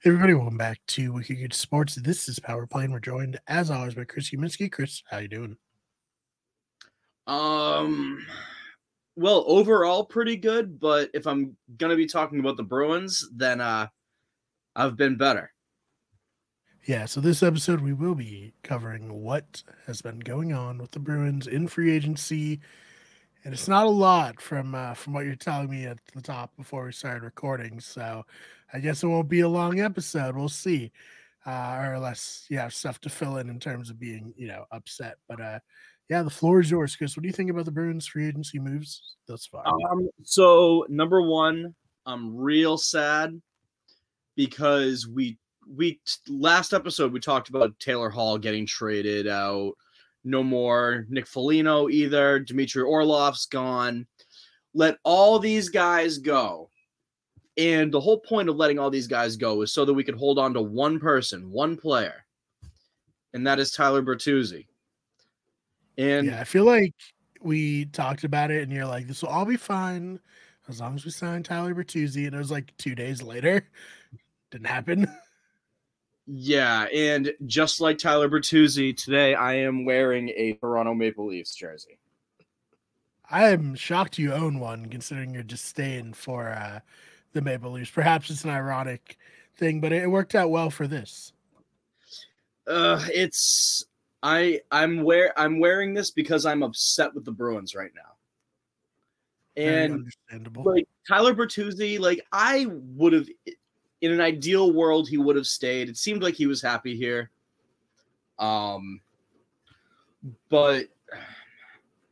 Hey everybody, welcome back to Wicked Good Sports. This is Power Play, and we're joined, as always, by Chris Huminski. Chris, how you doing? Um, well, overall pretty good, but if I'm gonna be talking about the Bruins, then uh, I've been better. Yeah, so this episode we will be covering what has been going on with the Bruins in free agency, and it's not a lot from uh, from what you're telling me at the top before we started recording. So I guess it won't be a long episode. We'll see. Uh, or unless you have stuff to fill in in terms of being, you know, upset. But uh, yeah, the floor is yours, Chris. What do you think about the Bruins free agency moves thus far? Um, so number one, I'm real sad because we we last episode we talked about Taylor Hall getting traded out. No more Nick Foligno either. Dmitry Orlov's gone. Let all these guys go and the whole point of letting all these guys go is so that we could hold on to one person, one player, and that is Tyler Bertuzzi. And yeah, I feel like we talked about it, and you're like, "This will all be fine as long as we sign Tyler Bertuzzi." And it was like two days later, didn't happen. Yeah, and just like Tyler Bertuzzi, today I am wearing a Toronto Maple Leafs jersey. I am shocked you own one, considering your disdain for uh, the Maple Leafs. Perhaps it's an ironic thing, but it worked out well for this. Uh, it's I I'm wear I'm wearing this because I'm upset with the Bruins right now. And understandable. Like Tyler Bertuzzi, like I would have in an ideal world he would have stayed. It seemed like he was happy here. Um but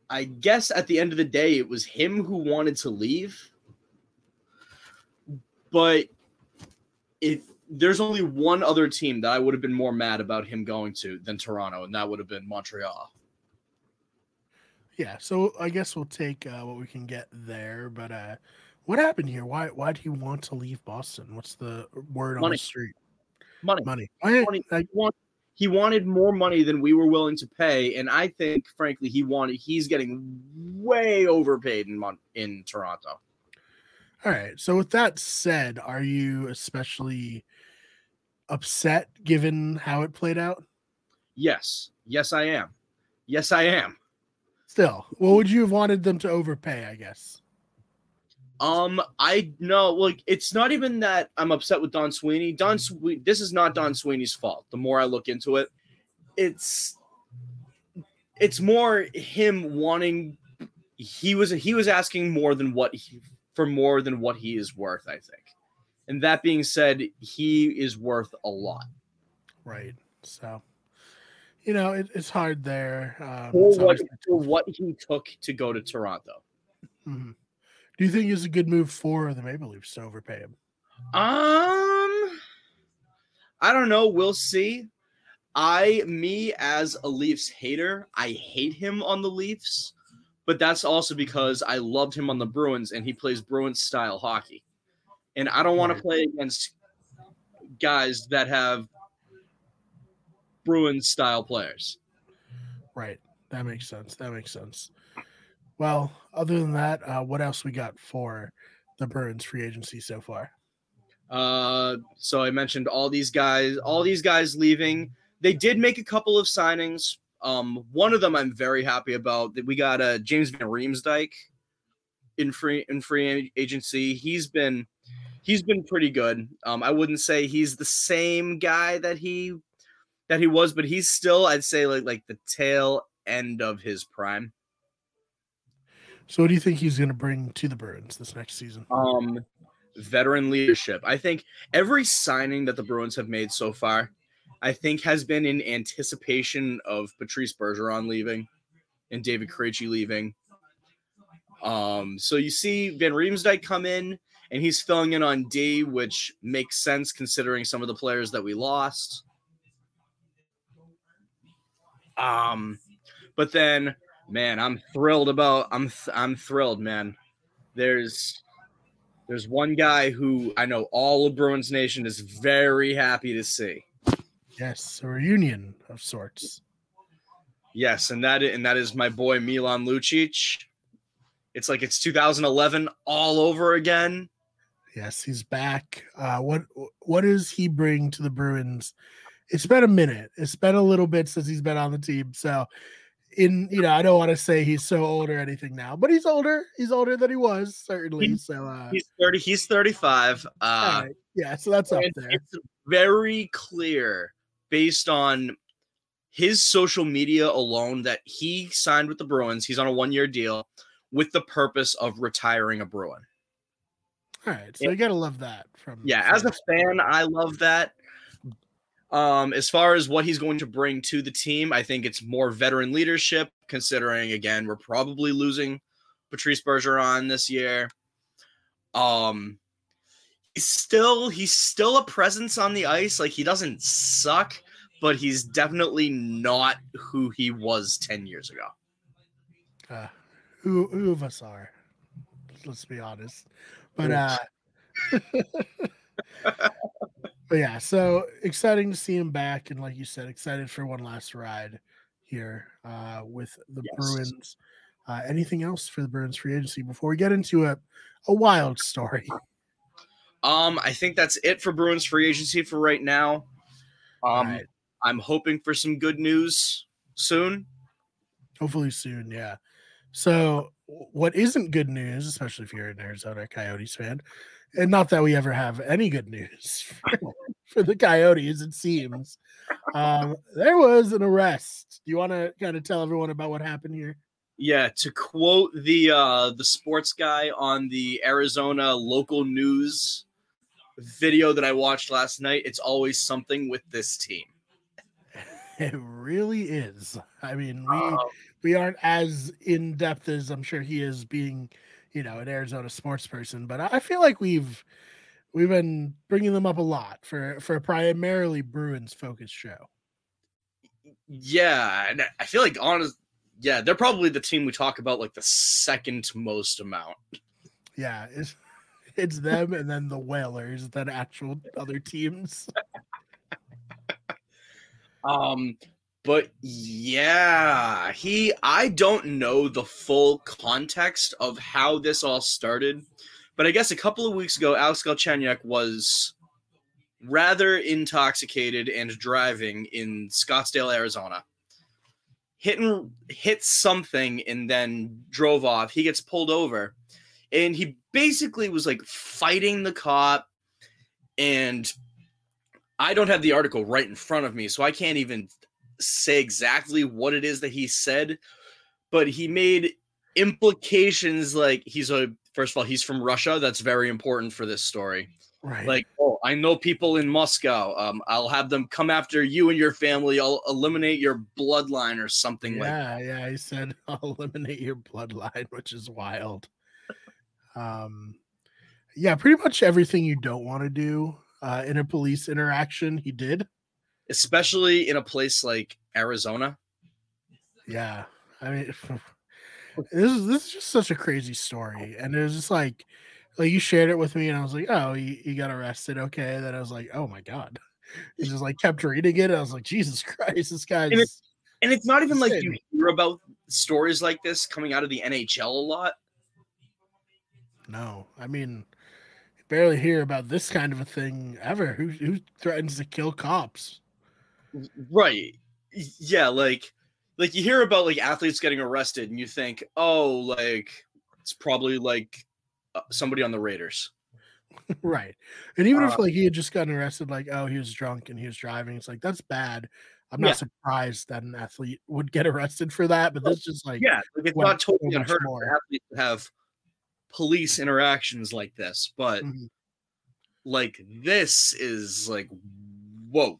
I guess at the end of the day it was him who wanted to leave but if there's only one other team that I would have been more mad about him going to than Toronto, and that would have been Montreal. Yeah, so I guess we'll take uh, what we can get there. But uh, what happened here? Why why do you want to leave Boston? What's the word money. on the street? Money. Money. money. I, he wanted more money than we were willing to pay, and I think, frankly, he wanted. He's getting way overpaid in in Toronto. All right. So with that said, are you especially upset given how it played out? Yes. Yes, I am. Yes, I am. Still, what would you have wanted them to overpay, I guess? Um, I know, like, it's not even that I'm upset with Don Sweeney. Don Sweeney, this is not Don Sweeney's fault. The more I look into it, it's it's more him wanting he was he was asking more than what he for more than what he is worth, I think. And that being said, he is worth a lot. Right. So, you know, it, it's hard there. Um, for, what, for what he took to go to Toronto. Mm-hmm. Do you think it's a good move for the Maple Leafs to overpay him? Um, I don't know. We'll see. I, me as a Leafs hater, I hate him on the Leafs but that's also because I loved him on the Bruins and he plays Bruins style hockey. And I don't want to play against guys that have Bruins style players. Right. That makes sense. That makes sense. Well, other than that, uh, what else we got for the Bruins free agency so far? Uh, so I mentioned all these guys, all these guys leaving. They did make a couple of signings. Um, one of them I'm very happy about that we got uh, James Van Riemsdyk in free in free agency. He's been he's been pretty good. Um, I wouldn't say he's the same guy that he that he was, but he's still I'd say like like the tail end of his prime. So what do you think he's going to bring to the Bruins this next season? Um veteran leadership. I think every signing that the Bruins have made so far I think has been in anticipation of Patrice Bergeron leaving and David Krejci leaving. Um, so you see Van Riemsdyk come in and he's filling in on D, which makes sense considering some of the players that we lost. Um, but then, man, I'm thrilled about I'm I'm thrilled, man. There's there's one guy who I know all of Bruins Nation is very happy to see. Yes, a reunion of sorts. Yes, and that and that is my boy Milan Lucic. It's like it's 2011 all over again. Yes, he's back. Uh, what what does he bring to the Bruins? It's been a minute. It's been a little bit since he's been on the team. So, in you know, I don't want to say he's so old or anything now, but he's older. He's older than he was certainly. He's, so uh, he's thirty. He's thirty-five. Uh, right. Yeah, so that's up there. it's very clear based on his social media alone that he signed with the Bruins. He's on a one-year deal with the purpose of retiring a Bruin. All right, so you gotta love that from Yeah, as a fan, I love that. Um, as far as what he's going to bring to the team, I think it's more veteran leadership, considering again, we're probably losing Patrice Bergeron this year. Um he's still he's still a presence on the ice. Like he doesn't suck, but he's definitely not who he was 10 years ago. uh, who who of us are? Let's be honest. But uh but yeah, so exciting to see him back, and like you said, excited for one last ride here uh, with the Yes. Bruins. Uh, anything else for the Bruins free agency before we get into a a wild story? Um, I think that's it for Bruins free agency for right now. Um, Right. I'm hoping for some good news soon. Hopefully soon, yeah. So, what isn't good news, especially if you're an Arizona Coyotes fan, and not that we ever have any good news for, for the Coyotes, it seems. Um, there was an arrest. Do you want to kind of tell everyone about what happened here? Yeah, to quote the uh the sports guy on the Arizona local news video that I watched last night, it's always something with this team. It really is. I mean, we Uh, we aren't as in depth as I'm sure he is being, you know, an Arizona sports person, but I feel like we've we've been bringing them up a lot for for a primarily Bruins focused show. yeah, and I feel like honest yeah, they're probably the team we talk about like the second most amount. Yeah, it's it's them and then the Whalers than actual other teams. Um, but yeah, he I don't know the full context of how this all started, but I guess a couple of weeks ago, Alex Galchenyuk was rather intoxicated and driving in Scottsdale, Arizona. Hit and hit something and then drove off. He gets pulled over, and he basically was like fighting the cop and I don't have the article right in front of me, so I can't even say exactly what it is that he said, but he made implications like he's a first of all, he's from Russia. That's very important for this story. Right. Like, oh, I know people in Moscow. Um, I'll have them come after you and your family. I'll eliminate your bloodline or something like yeah, yeah. He said I'll eliminate your bloodline, which is wild. Um, yeah, pretty much everything you don't want to do uh, in a police interaction, he did. Especially in a place like Arizona. Yeah, I mean, this is this is just such a crazy story, and it was just like, like you shared it with me, and I was like, oh, you, he got arrested, okay. And then I was like, oh my god, he just like kept reading it. I was like, Jesus Christ, this guy's. And it's- And it's not even like you hear about stories like this coming out of the NHL a lot. No, I mean, barely hear about this kind of a thing ever. Who who threatens to kill cops? Right. Yeah, like like you hear about like athletes getting arrested and you think, "Oh, like it's probably like uh, somebody on the Raiders." right. And even if Uh, like he had just gotten arrested, like oh he was drunk and he was driving, it's like that's bad. I'm not Yeah. surprised that an athlete would get arrested for that, but this just like Yeah, like it's not totally so unheard of more. for athletes to have police interactions like this, but Mhm. like this is like whoa.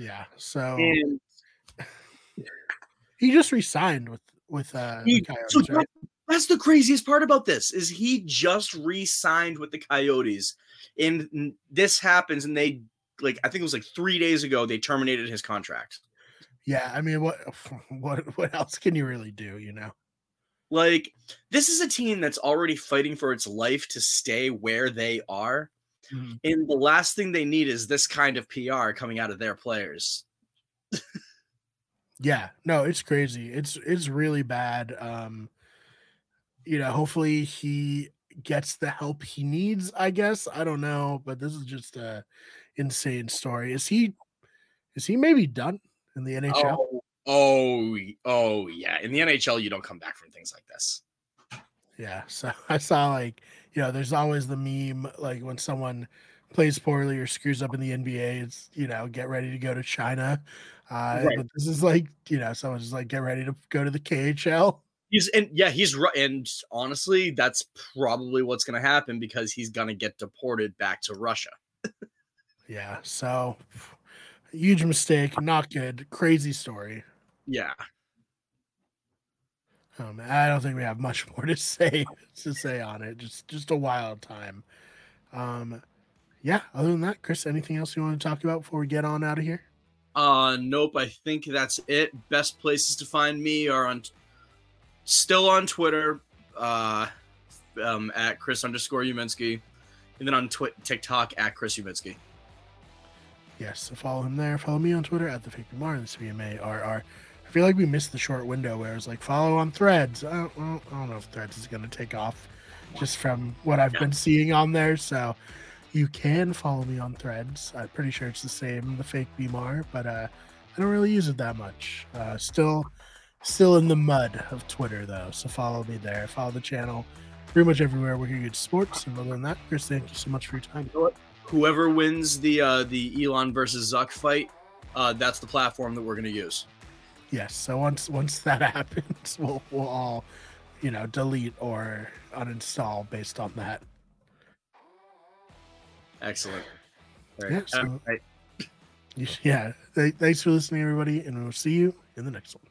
Yeah. So And he just resigned with with uh He- the Coyotes, so right? That's the craziest part about this is he just re-signed with the Coyotes, and this happens, and they like I think it was like three days ago they terminated his contract. Yeah, I mean what what what else can you really do, you know? Like this is a team that's already fighting for its life to stay where they are, Mhm. and the last thing they need is this kind of PR coming out of their players. Yeah, no, it's crazy. It's it's really bad. Um, you know, hopefully he gets the help he needs. I guess I don't know, but this is just a insane story. Is he? Is he maybe done in the NHL? Oh, oh, oh, yeah. In the NHL, you don't come back from things like this. Yeah. So I saw like you know, there's always the meme like when someone plays poorly or screws up in the NBA, it's you know, get ready to go to China. Uh, Right. But this is like you know, someone's just like get ready to go to the KHL. He's and yeah, he's right. And honestly, that's probably what's going to happen because he's going to get deported back to Russia. Yeah. So huge mistake, not good, crazy story. Yeah. Um, I don't think we have much more to say to say on it. Just just a wild time. Um, yeah. Other than that, Chris, anything else you want to talk about before we get on out of here? Uh, nope. I think that's it. Best places to find me are on, still on Twitter, uh, um, at Chris underscore Uminsky, and then on twi- TikTok at Chris Uminsky. Yes. So follow him there. Follow me on Twitter at the fake Mar. This is B M A R R. I feel like we missed the short window where it was like follow on Threads. I don't, I don't know if Threads is going to take off, just from what I've Yeah. been seeing on there. So you can follow me on Threads. I'm pretty sure it's the same, the fake BMAR, but uh, I don't really use it that much. Uh, still, still in the mud of Twitter though. So follow me there. Follow the channel. Pretty much everywhere where you get sports. And other than that, Chris, thank you so much for your time. Whoever wins the uh, the Elon versus Zuck fight, uh, that's the platform that we're going to use. Yes. So once once that happens, we'll we'll all, you know, delete or uninstall based on that. Excellent. All Yeah, so- I- Yeah. Th- Thanks for listening, everybody, and we'll see you in the next one.